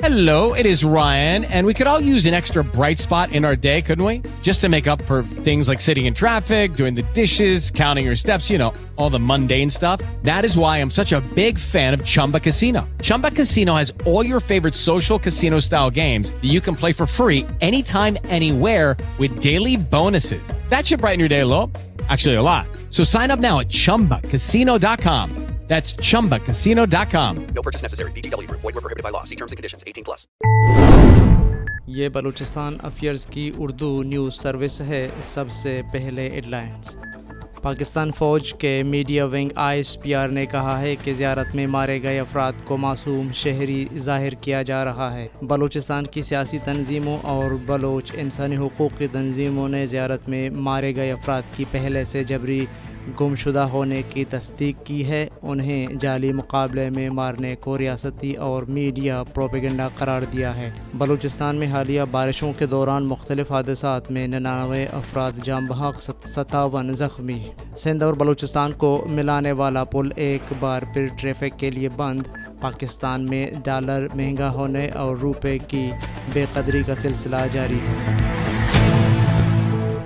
Hello, it is Ryan, and we could all use an extra bright spot in our day, couldn't we? Just to make up for things like sitting in traffic, doing the dishes, counting your steps, you know, all the mundane stuff. That is why I'm such a big fan of Chumba Casino. Chumba Casino has all your favorite social casino style games that you can play for free anytime, anywhere with daily bonuses. That should brighten your day a little. Actually, a lot. So sign up now at chumbacasino.com. That's chumbacasino.com. No purchase necessary. VGW Group. Void were prohibited by law. See terms and conditions. 18 plus. یہ Balochistan affairs کی Urdu news service ہے سب سے پہلے ایڈلائنز پاکستان فوج کے media wing I S P R نے کہا ہے کہ زیارت میں مارے گئے افراد کو معصوم شہری ظاہر کیا جا رہا ہے۔ بلوچستان کی سیاسی تنظیموں اور بلوچ انسانی حقوق کی تنظیموں نے زیارت میں مارے گئے افراد کی پہلے سے جبری گم شدہ ہونے کی تصدیق کی ہے۔ انہیں جعلی مقابلے میں مارنے کو ریاستی اور میڈیا پروپیگنڈا قرار دیا ہے۔ بلوچستان میں حالیہ بارشوں کے دوران مختلف حادثات میں ننانوے افراد جام بحق، ستاون زخمی۔ سندھ اور بلوچستان کو ملانے والا پل ایک بار پھر ٹریفک کے لیے بند۔ پاکستان میں ڈالر مہنگا ہونے اور روپے کی بے قدری کا سلسلہ جاری۔ ہے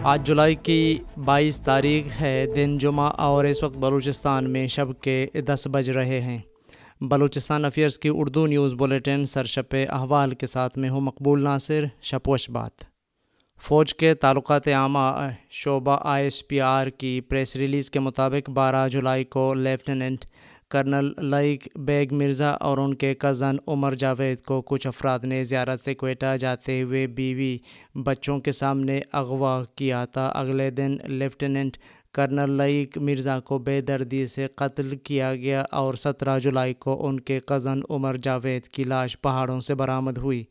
آج جولائی کی بائیس تاریخ ہے، دن جمعہ اور اس وقت بلوچستان میں شب کے دس بج رہے ہیں۔ بلوچستان افیئرز کی اردو نیوز بلیٹن سرشپ احوال کے ساتھ میں ہوں مقبول ناصر شپوش بات فوج کے تعلقات عامہ شعبہ آئی ایس پی آر کی پریس ریلیز کے مطابق بارہ جولائی کو لیفٹیننٹ کرنل لائک بیگ مرزا اور ان کے کزن عمر جاوید کو کچھ افراد نے زیارت سے کوئٹہ جاتے ہوئے بیوی بچوں کے سامنے اغوا کیا تھا۔ اگلے دن لیفٹیننٹ کرنل لائک مرزا کو بے دردی سے قتل کیا گیا اور سترہ جولائی کو ان کے کزن عمر جاوید کی لاش پہاڑوں سے برآمد ہوئی۔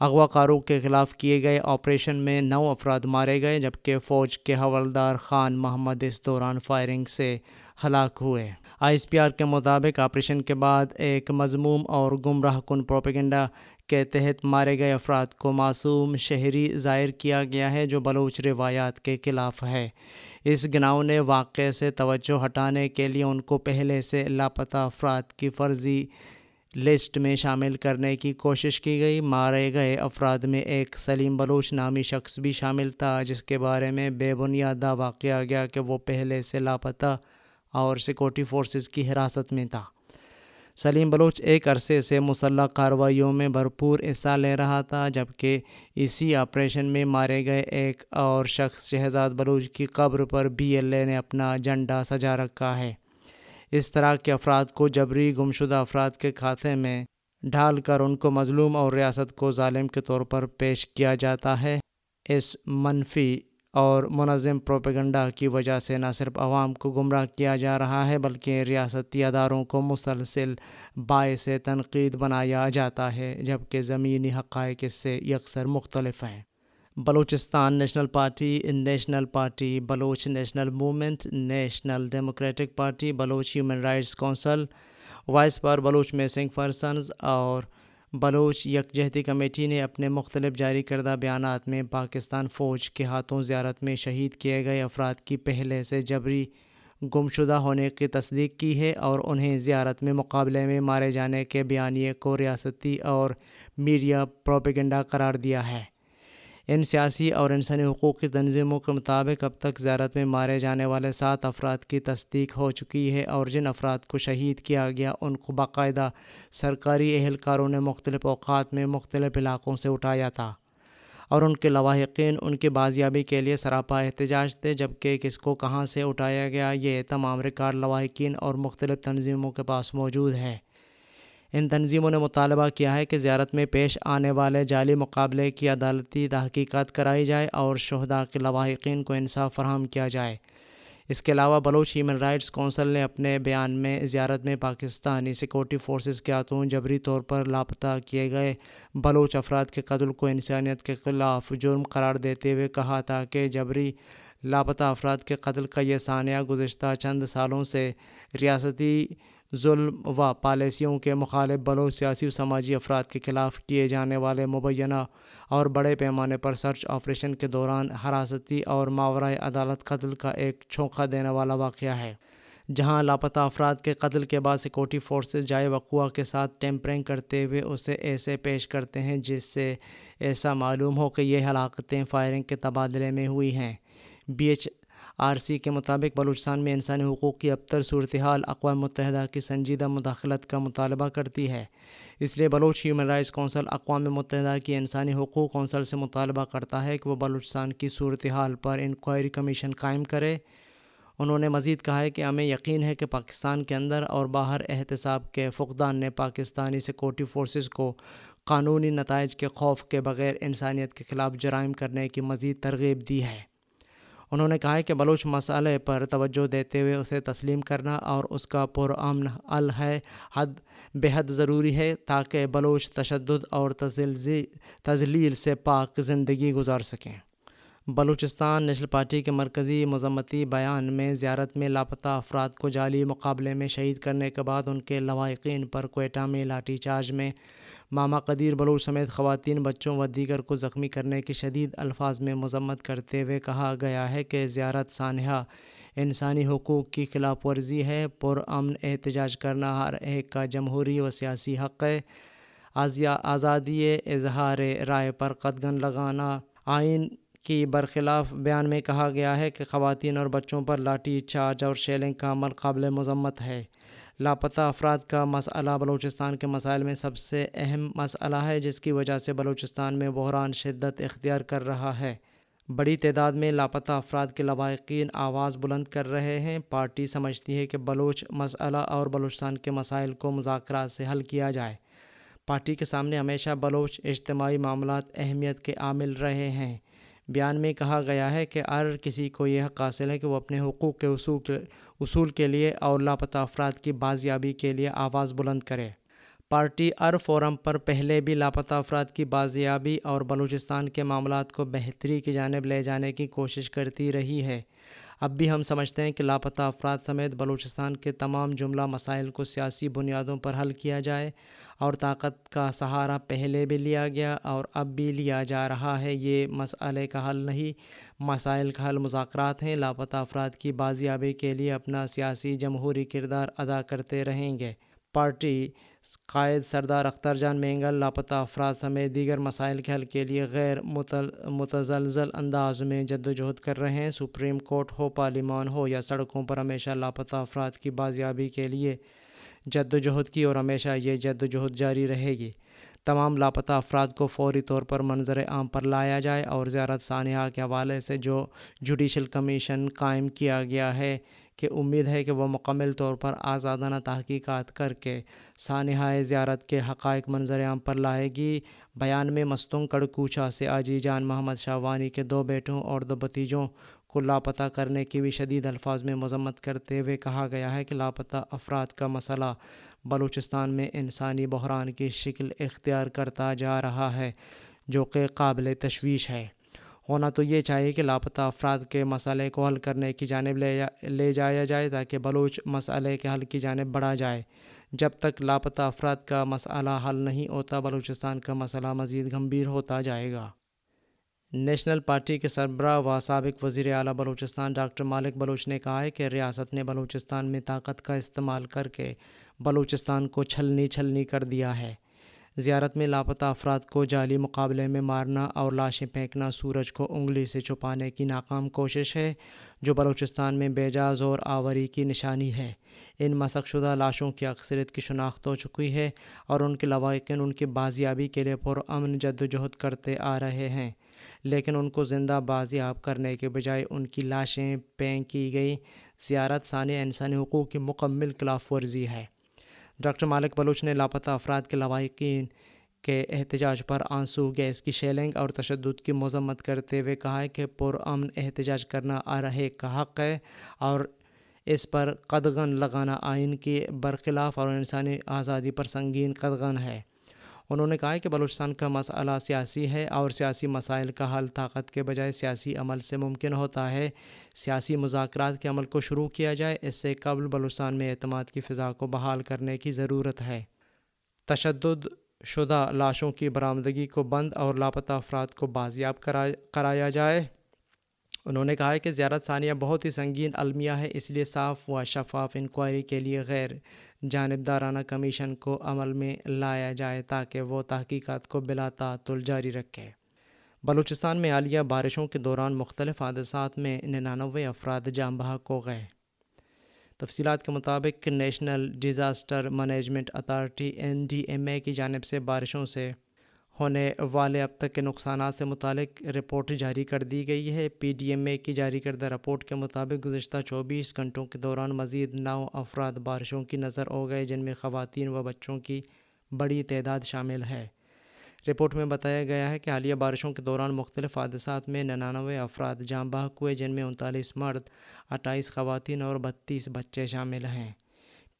اغوا کاروں کے خلاف کیے گئے آپریشن میں نو افراد مارے گئے، جبکہ فوج کے حوالدار خان محمد اس دوران فائرنگ سے ہلاک ہوئے۔ آئی ایس پی آر کے مطابق آپریشن کے بعد ایک مضموم اور گمراہ کن پروپیگنڈا کے تحت مارے گئے افراد کو معصوم شہری ظاہر کیا گیا ہے، جو بلوچ روایات کے خلاف ہے۔ اس گناؤں نے واقعے سے توجہ ہٹانے کے لیے ان کو پہلے سے لاپتہ افراد کی فرضی لسٹ میں شامل کرنے کی کوشش کی گئی۔ مارے گئے افراد میں ایک سلیم بلوچ نامی شخص بھی شامل تھا، جس کے بارے میں بے بنیاد دعویٰ کیا گیا کہ وہ پہلے سے لاپتہ اور سیکورٹی فورسز کی حراست میں تھا۔ سلیم بلوچ ایک عرصے سے مسلح کارروائیوں میں بھرپور حصہ لے رہا تھا، جبکہ اسی آپریشن میں مارے گئے ایک اور شخص شہزاد بلوچ کی قبر پر بی ایل اے نے اپنا جھنڈا سجا رکھا ہے۔ اس طرح کے افراد کو جبری گمشدہ افراد کے کھاتے میں ڈھال کر ان کو مظلوم اور ریاست کو ظالم کے طور پر پیش کیا جاتا ہے۔ اس منفی اور منظم پروپیگنڈا کی وجہ سے نہ صرف عوام کو گمراہ کیا جا رہا ہے، بلکہ ریاستی اداروں کو مسلسل باعث تنقید بنایا جاتا ہے، جبکہ زمینی حقائق اس سے یکسر مختلف ہیں۔ Balochistan National Party National Party, Baloch National Movement, National Democratic Party, Baloch Human Rights Council, Voice پر بلوچ میسنگ پرسنز اور بلوچ یکجہتی کمیٹی نے اپنے مختلف جاری کردہ بیانات میں پاکستان فوج کے ہاتھوں زیارت میں شہید کیے گئے افراد کی پہلے سے جبری گمشدہ ہونے کی تصدیق کی ہے اور انہیں زیارت میں مقابلے میں مارے جانے کے بیانیے کو ریاستی اور میڈیا پروپیگنڈا قرار دیا ہے۔ ان سیاسی اور انسانی حقوق کی تنظیموں کے مطابق اب تک زیارت میں مارے جانے والے سات افراد کی تصدیق ہو چکی ہے اور جن افراد کو شہید کیا گیا ان کو باقاعدہ سرکاری اہلکاروں نے مختلف اوقات میں مختلف علاقوں سے اٹھایا تھا اور ان کے لواحقین ان کی بازیابی کے لیے سراپا احتجاج تھے جبکہ کس کو کہاں سے اٹھایا گیا یہ تمام ریکارڈ لواحقین اور مختلف تنظیموں کے پاس موجود ہے ان تنظیموں نے مطالبہ کیا ہے کہ زیارت میں پیش آنے والے جعلی مقابلے کی عدالتی تحقیقات کرائی جائے اور شہدا کے لواحقین کو انصاف فراہم کیا جائے۔ اس کے علاوہ بلوچ ہیومن رائٹس کونسل نے اپنے بیان میں زیارت میں پاکستانی سیکورٹی فورسز کے ہاتھوں جبری طور پر لاپتہ کیے گئے بلوچ افراد کے قتل کو انسانیت کے خلاف جرم قرار دیتے ہوئے کہا تھا کہ جبری لاپتہ افراد کے قتل کا یہ ثانیہ گزشتہ چند سالوں سے ریاستی ظلم و پالیسیوں کے مخالف بلوچ سیاسی و سماجی افراد کے خلاف کیے جانے والے مبینہ اور بڑے پیمانے پر سرچ آپریشن کے دوران حراستی اور ماورائے عدالت قتل کا ایک چھونکا دینے والا واقعہ ہے، جہاں لاپتہ افراد کے قتل کے بعد سیکورٹی فورسز جائے وقوع کے ساتھ ٹیمپرنگ کرتے ہوئے اسے ایسے پیش کرتے ہیں جس سے ایسا معلوم ہو کہ یہ ہلاکتیں فائرنگ کے تبادلے میں ہوئی ہیں۔ بی ایچ آر سی کے مطابق بلوچستان میں انسانی حقوق کی ابتر صورتحال اقوام متحدہ کی سنجیدہ مداخلت کا مطالبہ کرتی ہے۔ اس لیے بلوچ ہیومن رائٹس کونسل اقوام متحدہ کی انسانی حقوق کونسل سے مطالبہ کرتا ہے کہ وہ بلوچستان کی صورتحال پر انکوائری کمیشن قائم کرے۔ انہوں نے مزید کہا ہے کہ ہمیں یقین ہے کہ پاکستان کے اندر اور باہر احتساب کے فقدان نے پاکستانی سیکورٹی فورسز کو قانونی نتائج کے خوف کے بغیر انسانیت کے خلاف جرائم کرنے کی مزید ترغیب دی ہے۔ انہوں نے کہا ہے کہ بلوچ مسئلے پر توجہ دیتے ہوئے اسے تسلیم کرنا اور اس کا پرامن ال ہے، حد بے حد ضروری ہے تاکہ بلوچ تشدد اور تزلیل سے پاک زندگی گزار سکیں۔ بلوچستان نیشنل پارٹی کے مرکزی مذمتی بیان میں زیارت میں لاپتہ افراد کو جعلی مقابلے میں شہید کرنے کے بعد ان کے لوائقین پر کوئٹہ میں لاٹھی چارج میں ماما قدیر بلوچ سمیت خواتین بچوں و دیگر کو زخمی کرنے کی شدید الفاظ میں مذمت کرتے ہوئے کہا گیا ہے کہ زیارت سانحہ انسانی حقوق کی خلاف ورزی ہے پرامن احتجاج کرنا ہر ایک کا جمہوری و سیاسی حق ہے۔ آزادی اظہار رائے پر قدغن لگانا آئین کی برخلاف بیان میں کہا گیا ہے کہ خواتین اور بچوں پر لاٹھی، چارج اور شیلنگ کا عمل قابل مذمت ہے۔ لاپتہ افراد کا مسئلہ بلوچستان کے مسائل میں سب سے اہم مسئلہ ہے، جس کی وجہ سے بلوچستان میں بحران شدت اختیار کر رہا ہے۔ بڑی تعداد میں لاپتہ افراد کے لواحقین آواز بلند کر رہے ہیں۔ پارٹی سمجھتی ہے کہ بلوچ مسئلہ اور بلوچستان کے مسائل کو مذاکرات سے حل کیا جائے۔ پارٹی کے سامنے ہمیشہ بلوچ اجتماعی معاملات اہمیت کے عامل رہے ہیں۔ بیان میں کہا گیا ہے کہ ہر کسی کو یہ حق حاصل ہے کہ وہ اپنے حقوق کے اصول کے اصول کے لیے اور لاپتہ افراد کی بازیابی کے لیے آواز بلند کرے۔ پارٹی ار فورم پر پہلے بھی لاپتہ افراد کی بازیابی اور بلوچستان کے معاملات کو بہتری کی جانب لے جانے کی کوشش کرتی رہی ہے۔ اب بھی ہم سمجھتے ہیں کہ لاپتہ افراد سمیت بلوچستان کے تمام جملہ مسائل کو سیاسی بنیادوں پر حل کیا جائے اور طاقت کا سہارا پہلے بھی لیا گیا اور اب بھی لیا جا رہا ہے۔ یہ مسئلے کا حل نہیں، مسائل کا حل مذاکرات ہیں۔ لاپتہ افراد کی بازیابی کے لیے اپنا سیاسی جمہوری کردار ادا کرتے رہیں گے۔ پارٹی قائد سردار اختر جان مینگل لاپتہ افراد سمیت دیگر مسائل کے حل کے لیے غیر متزلزل انداز میں جد و جہد کر رہے ہیں۔ سپریم کورٹ ہو، پارلیمان ہو یا سڑکوں پر ہمیشہ لاپتہ افراد کی بازیابی کے لیے جد و جہد کی اور ہمیشہ یہ جد و جہد جاری رہے گی۔ تمام لاپتہ افراد کو فوری طور پر منظر عام پر لایا جائے اور زیارت سانحہ کے حوالے سے جو جوڈیشل کمیشن قائم کیا گیا ہے کہ امید ہے کہ وہ مکمل طور پر آزادانہ تحقیقات کر کے سانحہ زیارت کے حقائق منظر عام پر لائے گی بیان میں مستوں کڑکوچا سے آجی جان محمد شاہ وانی کے دو بیٹوں اور دو بتیجوں کو لاپتہ کرنے کی بھی شدید الفاظ میں مذمت کرتے ہوئے کہا گیا ہے کہ لاپتہ افراد کا مسئلہ بلوچستان میں انسانی بحران کی شکل اختیار کرتا جا رہا ہے، جو کہ قابل تشویش ہے۔ ہونا تو یہ چاہیے کہ لاپتہ افراد کے مسئلے کو حل کرنے کی جانب لے لے جایا جائے تاکہ بلوچ مسئلے کے حل کی جانب بڑھا جائے۔ جب تک لاپتہ افراد کا مسئلہ حل نہیں ہوتا، بلوچستان کا مسئلہ مزید گمبھیر ہوتا جائے گا۔ نیشنل پارٹی کے سربراہ و سابق وزیر اعلیٰ بلوچستان ڈاکٹر مالک بلوچ نے کہا ہے کہ ریاست نے بلوچستان میں طاقت کا استعمال کر کے بلوچستان کو چھلنی چھلنی کر دیا ہے۔ زیارت میں لاپتہ افراد کو جعلی مقابلے میں مارنا اور لاشیں پھینکنا سورج کو انگلی سے چھپانے کی ناکام کوشش ہے، جو بلوچستان میں بے جاز اور آوری کی نشانی ہے۔ ان مسق شدہ لاشوں کی اکثریت کی شناخت ہو چکی ہے اور ان کے لواحقین ان کی بازیابی کے لیے پرامن جد و جہد کرتے آ رہے ہیں۔ لیکن ان کو زندہ بازیاب کرنے کے بجائے ان کی لاشیں پینک کی گئی زیارت ثانیہ انسانی حقوق کی مکمل خلاف ورزی ہے۔ ڈاکٹر مالک بلوچ نے لاپتہ افراد کے لواحقین کے احتجاج پر آنسو، گیس کی شیلنگ اور تشدد کی مذمت کرتے ہوئے کہا ہے کہ پرامن احتجاج کرنا آ رہے کا حق ہے اور اس پر قدغن لگانا آئین کی برخلاف اور انسانی آزادی پر سنگین قدغن ہے۔ انہوں نے کہا کہ بلوچستان کا مسئلہ سیاسی ہے اور سیاسی مسائل کا حل طاقت کے بجائے سیاسی عمل سے ممکن ہوتا ہے۔ سیاسی مذاکرات کے عمل کو شروع کیا جائے، اس سے قبل بلوچستان میں اعتماد کی فضا کو بحال کرنے کی ضرورت ہے۔ تشدد شدہ لاشوں کی برآمدگی کو بند اور لاپتہ افراد کو بازیاب کرایا جائے۔ انہوں نے کہا کہ زیارت ثانیہ بہت ہی سنگین المیہ ہے، اس لیے صاف و شفاف انکوائری کے لیے غیر جانبدارانہ کمیشن کو عمل میں لایا جائے تاکہ وہ تحقیقات کو بلا تعطل جاری رکھے۔ بلوچستان میں عالیہ بارشوں کے دوران مختلف حادثات میں ننانوے افراد جام بحق ہو گئے۔ تفصیلات کے مطابق National Disaster Management Authority N D M A کی جانب سے بارشوں سے ہونے والے اب تک کے نقصانات سے متعلق رپورٹ جاری کر دی گئی ہے۔ پی ڈی ایم اے کی جاری کردہ رپورٹ کے مطابق گزشتہ چوبیس گھنٹوں کے دوران مزید نو افراد بارشوں کی نظر ہو گئے، جن میں خواتین و بچوں کی بڑی تعداد شامل ہے۔ رپورٹ میں بتایا گیا ہے کہ حالیہ بارشوں کے دوران مختلف حادثات میں ننانوے افراد جام بحق ہوئے، جن میں انتالیس مرد، اٹھائیس خواتین اور بتیس بچے شامل ہیں۔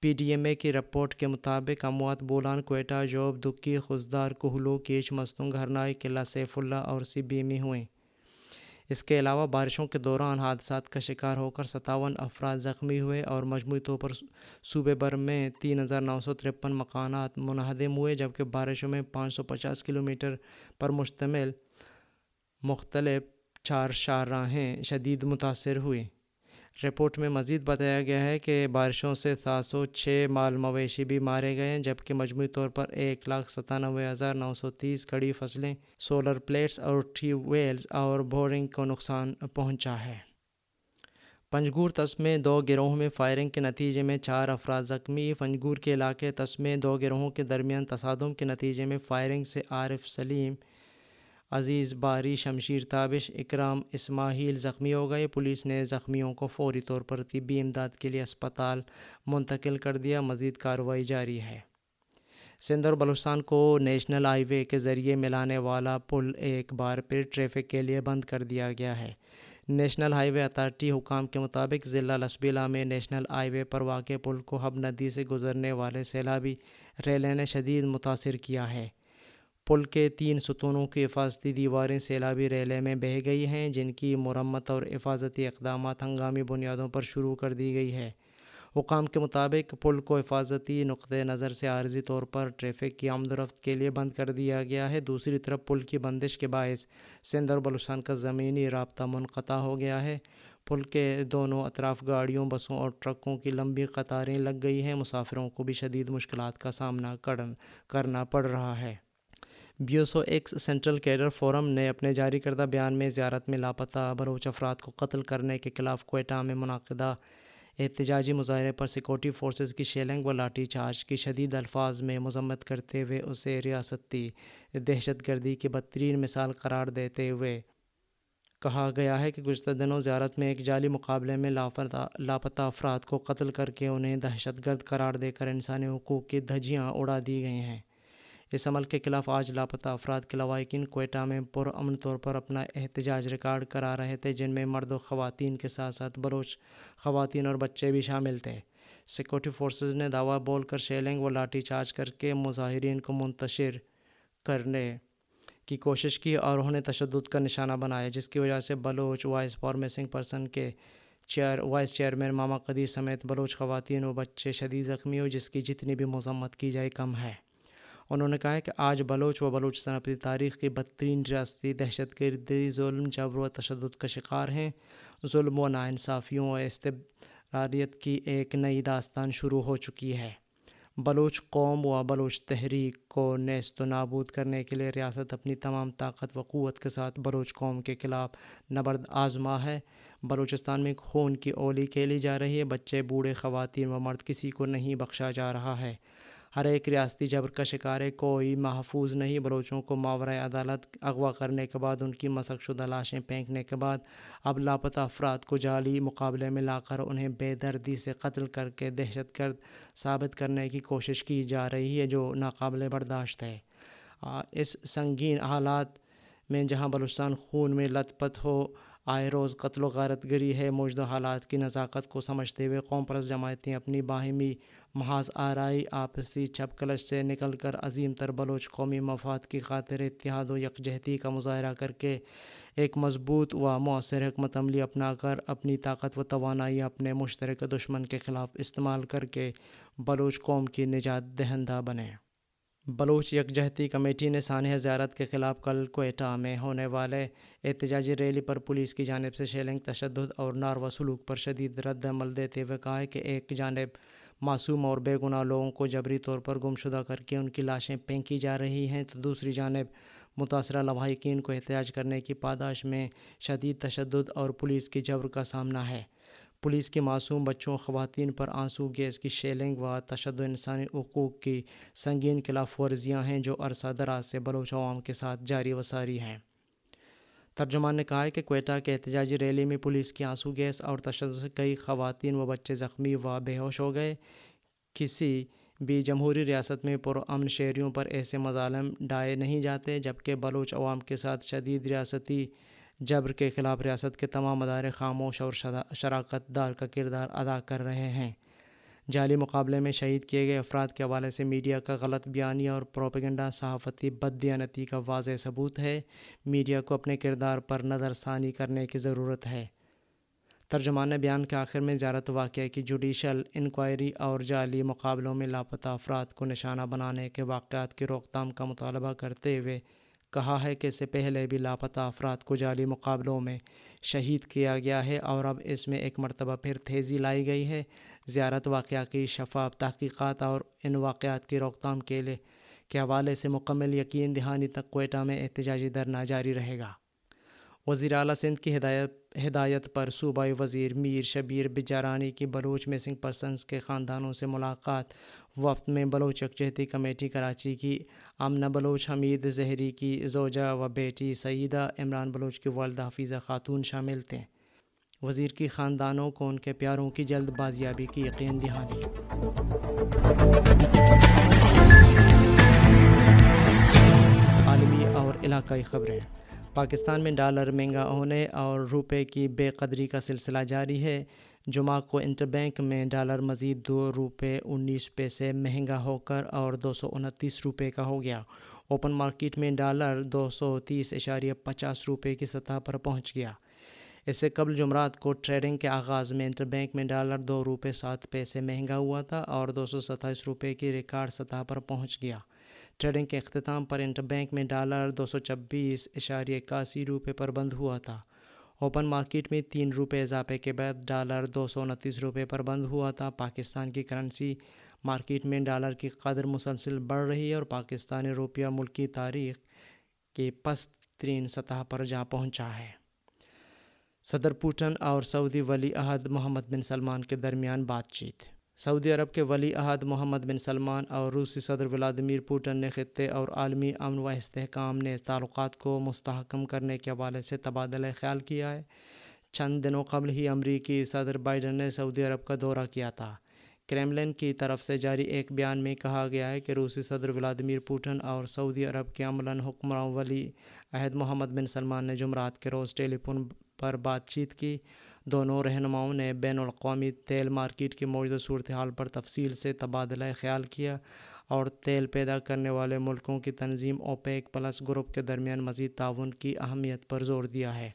پی ڈی ایم اے کی رپورٹ کے مطابق اموات بولان، کوئٹہ، جوب دکی خزدار کوہلو کیچ، مستنگ، ہرنائی، قلعہ سیف اللہ اور سی بیمی ہوئیں اس کے علاوہ بارشوں کے دوران حادثات کا شکار ہو کر ستاون افراد زخمی ہوئے اور مجموعی طور پر صوبے بھر میں تین ہزار نو سو ترپن مکانات منہدم ہوئے، جبکہ بارشوں میں پانچ سو پچاس کلو میٹر پر مشتمل مختلف چار شاہراہیں شدید متاثر ہوئیں رپورٹ میں مزید بتایا گیا ہے کہ بارشوں سے سات سو چھ مال مویشی بھی مارے گئے ہیں، جبکہ مجموعی طور پر ایک لاکھ ستانوے ہزار نو سو تیس کڑی فصلیں سولر پلیٹس اور ٹیوب ویلز اور بورنگ کو نقصان پہنچا ہے۔ پنجگور تسمے دو گروہوں میں فائرنگ کے نتیجے میں چار افراد زخمی۔ پنجگور کے علاقے تسمے دو گروہوں کے درمیان تصادم کے نتیجے میں فائرنگ سے عارف سلیم عزیز، باری، شمشیر، تابش، اکرام، اسماعیل زخمی ہو گئے۔ پولیس نے زخمیوں کو فوری طور پر طبی امداد کے لیے اسپتال منتقل کر دیا۔ مزید کارروائی جاری ہے۔ سندھ اور بلوچستان کو نیشنل ہائی وے کے ذریعے ملانے والا پل ایک بار پھر ٹریفک کے لیے بند کر دیا گیا ہے۔ نیشنل ہائی وے اتھارٹی حکام کے مطابق ضلع لسبیلا میں نیشنل ہائی وے پر واقع پل کو ہب ندی سے گزرنے والے سیلابی ریلے نے شدید متاثر کیا ہے۔ پل کے تین ستونوں کی حفاظتی دیواریں سیلابی ریلے میں بہہ گئی ہیں، جن کی مرمت اور حفاظتی اقدامات ہنگامی بنیادوں پر شروع کر دی گئی ہے حکام کے مطابق، پل کو حفاظتی نقطۂ نظر سے عارضی طور پر ٹریفک کی آمد و رفت کے لیے بند کر دیا گیا ہے۔ دوسری طرف، پل کی بندش کے باعث سندھ اور بلوچستان کا زمینی رابطہ منقطع ہو گیا ہے۔ پل کے دونوں اطراف گاڑیوں، بسوں اور ٹرکوں کی لمبی قطاریں لگ گئی ہیں۔ مسافروں کو بھی شدید مشکلات کا سامنا کرنا پڑ رہا ہے۔ بیوسو ایکس سینٹرل کیڈر فورم نے اپنے جاری کردہ بیان میں زیارت میں لاپتہ بروچ افراد کو قتل کرنے کے خلاف کوئٹہ میں منعقدہ احتجاجی مظاہرے پر سیکورٹی فورسز کی شیلنگ و لاٹھی چارج کی شدید الفاظ میں مذمت کرتے ہوئے اسے ریاستی دہشت گردی کی بدترین مثال قرار دیتے ہوئے کہا گیا ہے کہ گزشتہ دنوں زیارت میں ایک جعلی مقابلے میں لاپتہ لاپتہ افراد کو قتل کر کے انہیں دہشت گرد قرار دے کر انسانی حقوق کی دھجیاں اڑا دی گئی ہیں۔ اس عمل کے خلاف آج لاپتہ افراد کے لوائقین کوئٹہ میں پرامن طور پر اپنا احتجاج ریکارڈ کرا رہے تھے، جن میں مرد و خواتین کے ساتھ ساتھ بلوچ خواتین اور بچے بھی شامل تھے۔ سیکورٹی فورسز نے دعویٰ بول کر شیلنگ و لاٹھی چارج کر کے مظاہرین کو منتشر کرنے کی کوشش کی اور انہیں تشدد کا نشانہ بنایا، جس کی وجہ سے Baloch Voice for Missing Person کے chair, vice chairman Mama Qadeer سمیت بلوچ خواتین و بچے شدید زخمی ہوئے، جس کی جتنی بھی مذمت کی جائے کم ہے۔ انہوں نے کہا کہ آج بلوچ و بلوچستان اپنی تاریخ کی بدترین ریاستی دہشت گردی، ظلم، جبر و تشدد کا شکار ہیں۔ ظلم و ناانصافیوں و استبراریت کی ایک نئی داستان شروع ہو چکی ہے۔ بلوچ قوم و بلوچ تحریک کو نیست و نابود کرنے کے لیے ریاست اپنی تمام طاقت و قوت کے ساتھ بلوچ قوم کے خلاف نبرد آزما ہے۔ بلوچستان میں خون کی اولی کھیلی جا رہی ہے، بچے، بوڑھے، خواتین و مرد کسی کو نہیں بخشا جا رہا ہے۔ ہر ایک ریاستی جبر کا شکار ہے، کوئی محفوظ نہیں، بلوچوں کو ماورۂ عدالت اغوا کرنے کے بعد، ان کی مسق شدہ لاشیں پھینکنے کے بعد اب لاپتہ افراد کو جعلی مقابلے میں لا کر انہیں بے دردی سے قتل کر کے دہشت گرد ثابت کرنے کی کوشش کی جا رہی ہے، جو ناقابل برداشت ہے۔ اس سنگین حالات میں جہاں بلوچستان خون میں لت پت ہو، آئے روز قتل و غارت گری ہے، موجودہ حالات کی نزاکت کو سمجھتے ہوئے قوم پرست جماعتیں اپنی باہمی محاذ آرائی آپسی چھپ کلش سے نکل کر عظیم تر بلوچ قومی مفاد کی خاطر اتحاد و یکجہتی کا مظاہرہ کر کے ایک مضبوط و مؤثر حکمت عملی اپنا کر اپنی طاقت و توانائی اپنے مشترک دشمن کے خلاف استعمال کر کے بلوچ قوم کی نجات دہندہ بنے۔ بلوچ یکجہتی کمیٹی نے سانحہ زیارت کے خلاف کل کوئٹہ میں ہونے والے احتجاجی ریلی پر پولیس کی جانب سے شیلنگ، تشدد اور ناروا سلوک پر شدید رد عمل دیتے ہوئے کہا ہے کہ ایک جانب معصوم اور بے گناہ لوگوں کو جبری طور پر گمشدہ کر کے ان کی لاشیں پھینکی جا رہی ہیں۔ تو دوسری جانب، متاثرہ لواحقین کو احتجاج کرنے کی پاداش میں شدید تشدد اور پولیس کی جبر کا سامنا ہے۔ پولیس کے معصوم بچوں، خواتین پر آنسو، گیس کی شیلنگ و تشدد انسانی حقوق کی سنگین خلاف ورزیاں ہیں جو عرصہ دراز سے بلوچ عوام کے ساتھ جاری و ساری ہیں۔ ترجمان نے کہا ہے کہ کوئٹہ کے احتجاجی ریلی میں پولیس کی آنسو گیس اور تشدد سے کئی خواتین و بچے زخمی و بے ہوش ہو گئے۔ کسی بھی جمہوری ریاست میں پرامن شہریوں پر ایسے مظالم ڈائے نہیں جاتے، جبکہ بلوچ عوام کے ساتھ شدید ریاستی جبر کے خلاف ریاست کے تمام ادارے خاموش اور شراکت دار کا کردار ادا کر رہے ہیں۔ جعلی مقابلے میں شہید کیے گئے افراد کے حوالے سے میڈیا کا غلط بیانی اور پروپیگنڈا صحافتی بددیانتی کا واضح ثبوت ہے۔ میڈیا کو اپنے کردار پر نظر ثانی کرنے کی ضرورت ہے۔ ترجمان بیان کے آخر میں زیارت واقعہ کی جوڈیشل انکوائری اور جعلی مقابلوں میں لاپتہ افراد کو نشانہ بنانے کے واقعات کی روک تھام کا مطالبہ کرتے ہوئے کہا ہے کہ اس سے پہلے بھی لاپتہ افراد کو جعلی مقابلوں میں شہید کیا گیا ہے اور اب اس میں ایک مرتبہ پھر تیزی لائی گئی ہے۔ زیارت واقعہ کی شفاف تحقیقات اور ان واقعات کی روک تھام کے لیے کے حوالے سے مکمل یقین دہانی تک کوئٹہ میں احتجاجی دھرنا جاری رہے گا۔ وزیر اعلیٰ سندھ کی ہدایت ہدایت پر صوبائی وزیر میر شبیر بجارانی کی بلوچ مسنگ پرسنس کے خاندانوں سے ملاقات، وفد میں بلوچ یکجہتی کمیٹی کراچی کی آمنہ بلوچ حمید زہری کی زوجہ و بیٹی سعیدہ عمران بلوچ کی والدہ حفیظہ خاتون شامل تھے۔ وزیر کی خاندانوں کو ان کے پیاروں کی جلد بازیابی کی یقین دہانی۔ عالمی اور علاقائی خبریں۔ پاکستان میں ڈالر مہنگا ہونے اور روپے کی بے قدری کا سلسلہ جاری ہے۔ جمعہ کو انٹر بینک میں ڈالر مزید دو روپے انیس پیسے مہنگا ہو کر اور دو سو انتیس روپے کا ہو گیا۔ اوپن مارکیٹ میں ڈالر دو سو تیس اشاریہ پچاس روپے کی سطح پر پہنچ گیا۔ اس سے قبل جمعرات کو ٹریڈنگ کے آغاز میں انٹر بینک میں ڈالر دو روپے سات پیسے مہنگا ہوا تھا اور دو سو ستائیس روپے کی ریکارڈ سطح پر پہنچ گیا۔ ٹریڈنگ کے اختتام پر انٹر بینک میں ڈالر دو سو چھبیس اشاریہ اکاسی روپے پر بند ہوا تھا۔ اوپن مارکیٹ میں تین روپے اضافے کے بعد ڈالر دو سو انتیس روپے پر بند ہوا تھا۔ پاکستان کی کرنسی مارکیٹ میں ڈالر کی قدر مسلسل بڑھ رہی ہے اور پاکستانی روپیہ ملکی تاریخ کی پست ترین سطح پر جا پہنچا ہے۔ صدر پوٹن اور سعودی ولی عہد محمد بن سلمان کے درمیان بات چیت۔ سعودی عرب کے ولی عہد محمد بن سلمان اور روسی صدر ولادمیر پوٹن نے خطے اور عالمی امن و استحکام نے تعلقات کو مستحکم کرنے کے حوالے سے تبادلہ خیال کیا ہے۔ چند دنوں قبل ہی امریکی صدر بائیڈن نے سعودی عرب کا دورہ کیا تھا۔ کریملن کی طرف سے جاری ایک بیان میں کہا گیا ہے کہ روسی صدر ولادمیر پوٹن اور سعودی عرب کے عملاً حکمراں ولی عہد محمد بن سلمان نے جمعرات کے روز ٹیلی فون پر بات چیت کی۔ دونوں رہنماؤں نے بین الاقوامی تیل مارکیٹ کی موجودہ صورتحال پر تفصیل سے تبادلہ خیال کیا اور تیل پیدا کرنے والے ملکوں کی تنظیم اوپیک پلس گروپ کے درمیان مزید تعاون کی اہمیت پر زور دیا ہے۔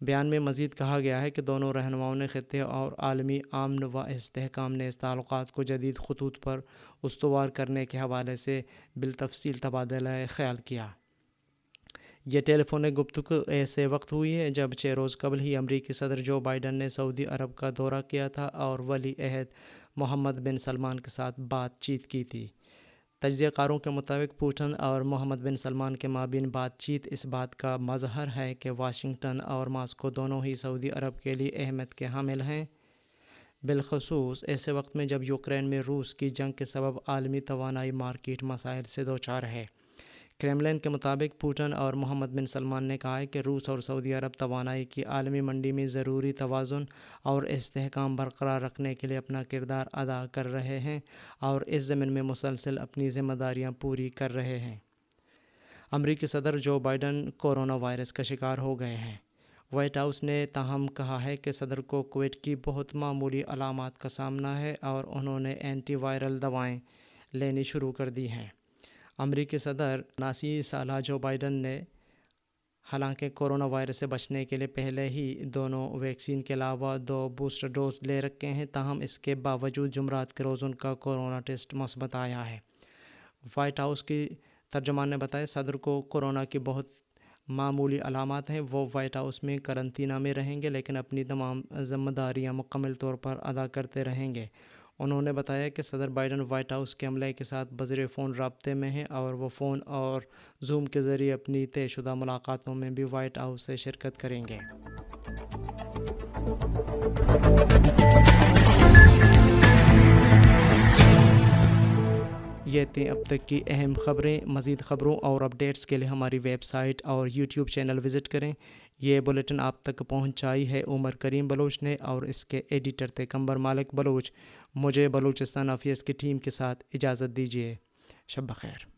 بیان میں مزید کہا گیا ہے کہ دونوں رہنماؤں نے خطے اور عالمی امن و استحکام نے اس تعلقات کو جدید خطوط پر استوار کرنے کے حوالے سے بالتفصیل تبادلہ خیال کیا۔ یہ ٹیلی فونک گفتگو ایسے وقت ہوئی ہے جب چھ روز قبل ہی امریکی صدر جو بائیڈن نے سعودی عرب کا دورہ کیا تھا اور ولی عہد محمد بن سلمان کے ساتھ بات چیت کی تھی۔ تجزیہ کاروں کے مطابق پوٹن اور محمد بن سلمان کے مابین بات چیت اس بات کا مظہر ہے کہ واشنگٹن اور ماسکو دونوں ہی سعودی عرب کے لیے اہمیت کے حامل ہیں۔ بالخصوص ایسے وقت میں جب یوکرین میں روس کی جنگ کے سبب عالمی توانائی مارکیٹ مسائل سے دوچار ہے۔ کریملین کے مطابق پوٹن اور محمد بن سلمان نے کہا ہے کہ روس اور سعودی عرب توانائی کی عالمی منڈی میں ضروری توازن اور استحکام برقرار رکھنے کے لیے اپنا کردار ادا کر رہے ہیں اور اس زمین میں مسلسل اپنی ذمہ داریاں پوری کر رہے ہیں۔ امریکی صدر جو بائیڈن کورونا وائرس کا شکار ہو گئے ہیں۔ وائٹ ہاؤس نے تاہم کہا ہے کہ صدر کو کووڈ کی بہت معمولی علامات کا سامنا ہے اور انہوں نے اینٹی وائرل دوائیں لینی شروع کر دی ہیں۔ امریکی صدر ناسی سالہ جو بائیڈن نے، حالانکہ کورونا وائرس سے بچنے کے لیے پہلے ہی دونوں ویکسین کے علاوہ دو بوسٹر ڈوز لے رکھے ہیں، تاہم اس کے باوجود جمعرات کے روز ان کا کورونا ٹیسٹ مثبت آیا ہے۔ وائٹ ہاؤس کی ترجمان نے بتایا، صدر کو کورونا کی بہت معمولی علامات ہیں، وہ وائٹ ہاؤس میں کرنطینہ میں رہیں گے، لیکن اپنی تمام ذمہ داریاں مکمل طور پر ادا کرتے رہیں گے۔ انہوں نے بتایا کہ صدر بائیڈن وائٹ ہاؤس کے عملے کے ساتھ بذر فون رابطے میں ہیں اور وہ فون اور زوم کے ذریعے اپنی طے شدہ ملاقاتوں میں بھی وائٹ ہاؤس سے شرکت کریں گے۔ یہ تھیں اب تک کی اہم خبریں۔ مزید خبروں اور اپڈیٹس کے لیے ہماری ویب سائٹ اور یوٹیوب چینل وزٹ کریں۔ یہ بلیٹن آپ تک پہنچائی ہے عمر کریم بلوچ نے اور اس کے ایڈیٹر تھے کمبر مالک بلوچ۔ مجھے بلوچستان افیئرس کی ٹیم کے ساتھ اجازت دیجیے شب بخیر۔